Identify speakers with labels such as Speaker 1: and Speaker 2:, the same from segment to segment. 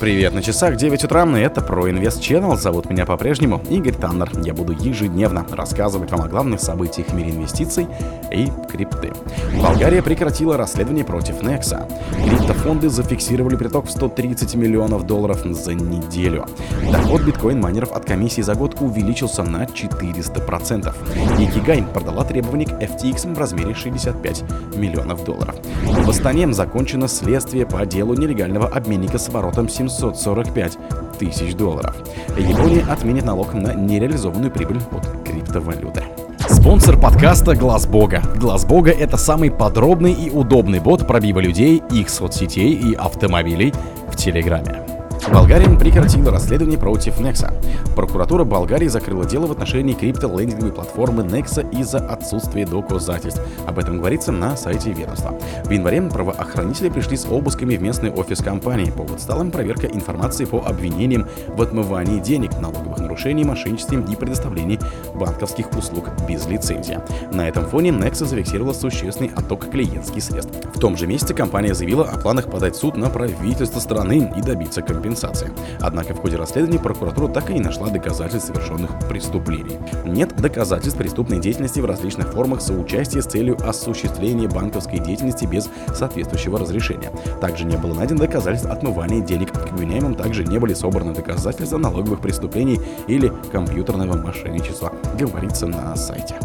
Speaker 1: Привет, на часах 9 утра, и это про Инвест Channel. Зовут меня по-прежнему Игорь Таннер. Я буду ежедневно рассказывать вам о главных событиях в мире инвестиций и крипты. Болгария прекратила расследование против Некса. Криптофонды зафиксировали приток в 130 миллионов долларов за неделю. Доход биткоин-майнеров от комиссии за год увеличился на 400%. И Кигай продала требования к FTX в размере 65 миллионов долларов. В Астане закончено следствие по делу нелегального обменника с оборотом 700 745 тысяч долларов. Япония отменит налог на нереализованную прибыль от криптовалюты. Спонсор подкаста Глаз Бога. Глаз Бога это самый подробный и удобный бот пробива людей, их соцсетей и автомобилей в Телеграме. Болгария прекратила расследование против Nexa. Прокуратура Болгарии закрыла дело в отношении криптолендинговой платформы Nexa из-за отсутствия доказательств. Об этом говорится на сайте ведомства. В январе правоохранители пришли с обысками в местный офис компании. Повод стала проверка информации по обвинениям в отмывании денег, налоговых нарушений, мошенничестве и предоставлении банковских услуг без лицензии. На этом фоне Nexa зафиксировала существенный отток клиентских средств. В том же месяце компания заявила о планах подать суд на правительство страны и добиться компенсации компенсации. Однако в ходе расследования прокуратура так и не нашла доказательств совершенных преступлений. Нет доказательств преступной деятельности в различных формах соучастия с целью осуществления банковской деятельности без соответствующего разрешения. Также не было найдено доказательств отмывания денег. К обвиняемым также не были собраны доказательства налоговых преступлений или компьютерного мошенничества, говорится на сайте.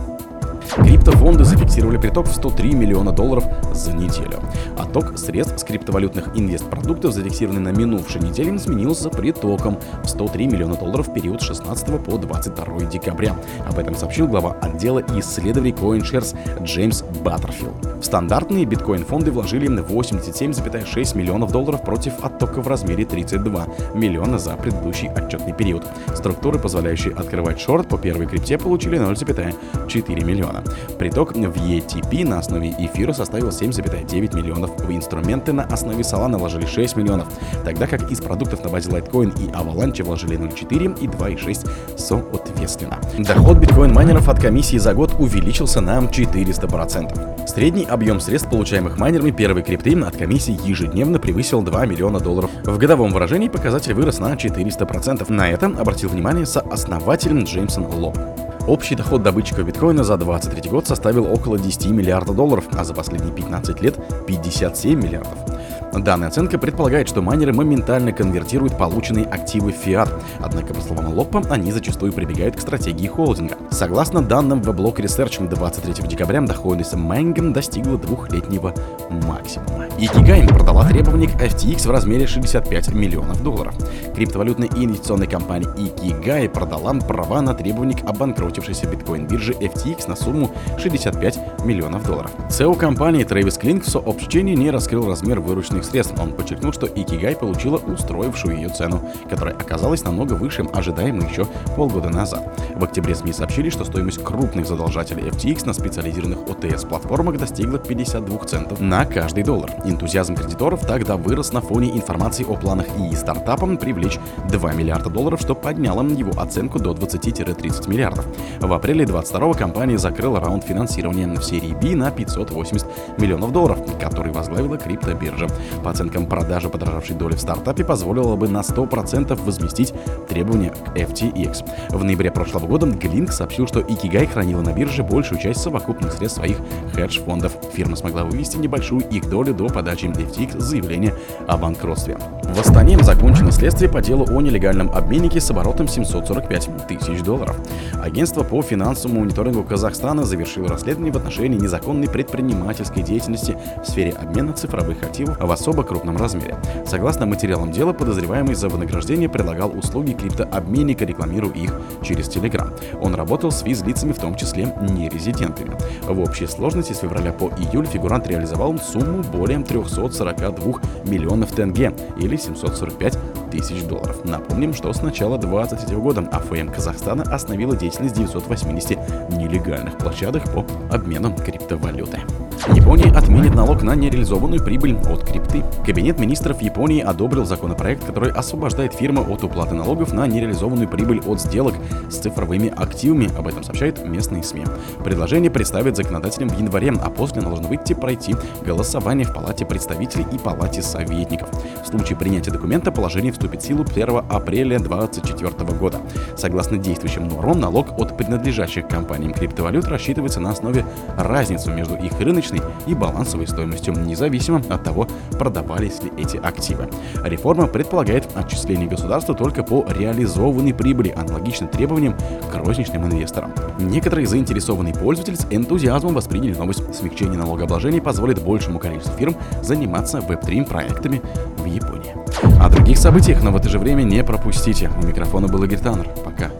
Speaker 1: Криптофонды зафиксировали приток в 103 миллиона долларов за неделю. Отток средств с криптовалютных инвестпродуктов, зафиксированный на минувшей неделе, сменился притоком в 103 миллиона долларов в период с 16 по 22 декабря. Об этом сообщил глава отдела исследований CoinShares Джеймс Баттерфилд. В стандартные биткоин-фонды вложили 87,6 миллионов долларов против оттока в размере 32 миллиона за предыдущий отчетный период. Структуры, позволяющие открывать шорт по первой крипте, получили 0,4 миллиона. Приток в ETP на основе эфира составил 7,9 миллионов. В инструменты на основе Solana вложили 6 миллионов, тогда как из продуктов на базе Litecoin и Avalanche вложили 0,4 и 2,6 соответственно. Доход биткоин-майнеров от комиссии за год увеличился на 400%. Средний объем средств, получаемых майнерами первой крипты от комиссии ежедневно превысил 2 миллиона долларов. В годовом выражении показатель вырос на 400%. На это обратил внимание сооснователь Джеймсон Лоб. Общий доход добытчиков биткоина за 2023 год составил около 10 миллиардов долларов, а за последние 15 лет 57 миллиардов. Данная оценка предполагает, что майнеры моментально конвертируют полученные активы в фиат, однако, по словам Лоппа, они зачастую прибегают к стратегии холдинга. Согласно данным в Block Research 23 декабря, доходность майнингом достигла двухлетнего максимума. Икигайн продала требования к FTX в размере 65 миллионов долларов. Криптовалютная инвестиционная компания Икигай продала права на требования к обанкротившейся биткоин-бирже FTX на сумму 65 миллионов долларов. SEO компании Трэвис Клинк в сообщении не раскрыл размер вырученных средств. Он подчеркнул, что Икигай получила устроившую ее цену, которая оказалась намного выше ожидаемой еще полгода назад. В октябре СМИ сообщили, что стоимость крупных задолжателей FTX на специализированных OTS-платформах достигла 52 центов на каждый доллар. Энтузиазм кредиторов тогда вырос на фоне информации о планах ИИ стартапам привлечь 2 миллиарда долларов, что подняло его оценку до 20-30 миллиардов. В апреле 22 компания закрыла раунд финансирования в серии B на 580 миллионов долларов, который возглавила криптобиржа. По оценкам продажи подорожавшей доли в стартапе позволила бы на 100% возместить требования к FTX. В ноябре прошлого года Глинк сообщил, что Икигай хранила на бирже большую часть совокупных средств своих хедж-фондов. Фирма смогла вывести небольшую их долю до подачи FTX заявления о банкротстве. В Астане закончено следствие по делу о нелегальном обменнике с оборотом 745 тысяч долларов. Агентство по финансовому мониторингу Казахстана завершило расследование в отношении незаконной предпринимательской деятельности в сфере обмена цифровых активов в особо крупном размере. Согласно материалам дела, подозреваемый за вознаграждение предлагал услуги криптообменника, рекламируя их через Telegram. Он работал с физлицами, в том числе нерезидентами. В общей сложности с февраля по июль фигурант реализовал сумму более 342 миллионов тенге или 745 тысяч долларов. Напомним, что с начала 2023 года АФМ Казахстана остановила деятельность 980 нелегальных площадок по обмену криптовалюты. Япония отменит налог на нереализованную прибыль от крипты. Кабинет министров Японии одобрил законопроект, который освобождает фирмы от уплаты налогов на нереализованную прибыль от сделок с цифровыми активами. Об этом сообщают местные СМИ. Предложение представят законодателям в январе, а после должно выйти пройти голосование в Палате представителей и Палате советников. В случае принятия документа положение вступит в силу 1 апреля 2024 года. Согласно действующим нормам, налог от принадлежащих компаниям криптовалют рассчитывается на основе разницы между их рыночной и балансовой стоимостью, независимо от того, продавались ли эти активы. Реформа предполагает отчисление государства только по реализованной прибыли, аналогично требованиям к розничным инвесторам. Некоторые заинтересованные пользователи с энтузиазмом восприняли новость. Смягчение налогообложения позволит большему количеству фирм заниматься веб-3 проектами в Японии. О других событиях, но в это же время не пропустите. У микрофона был Игорь Таннер. Пока.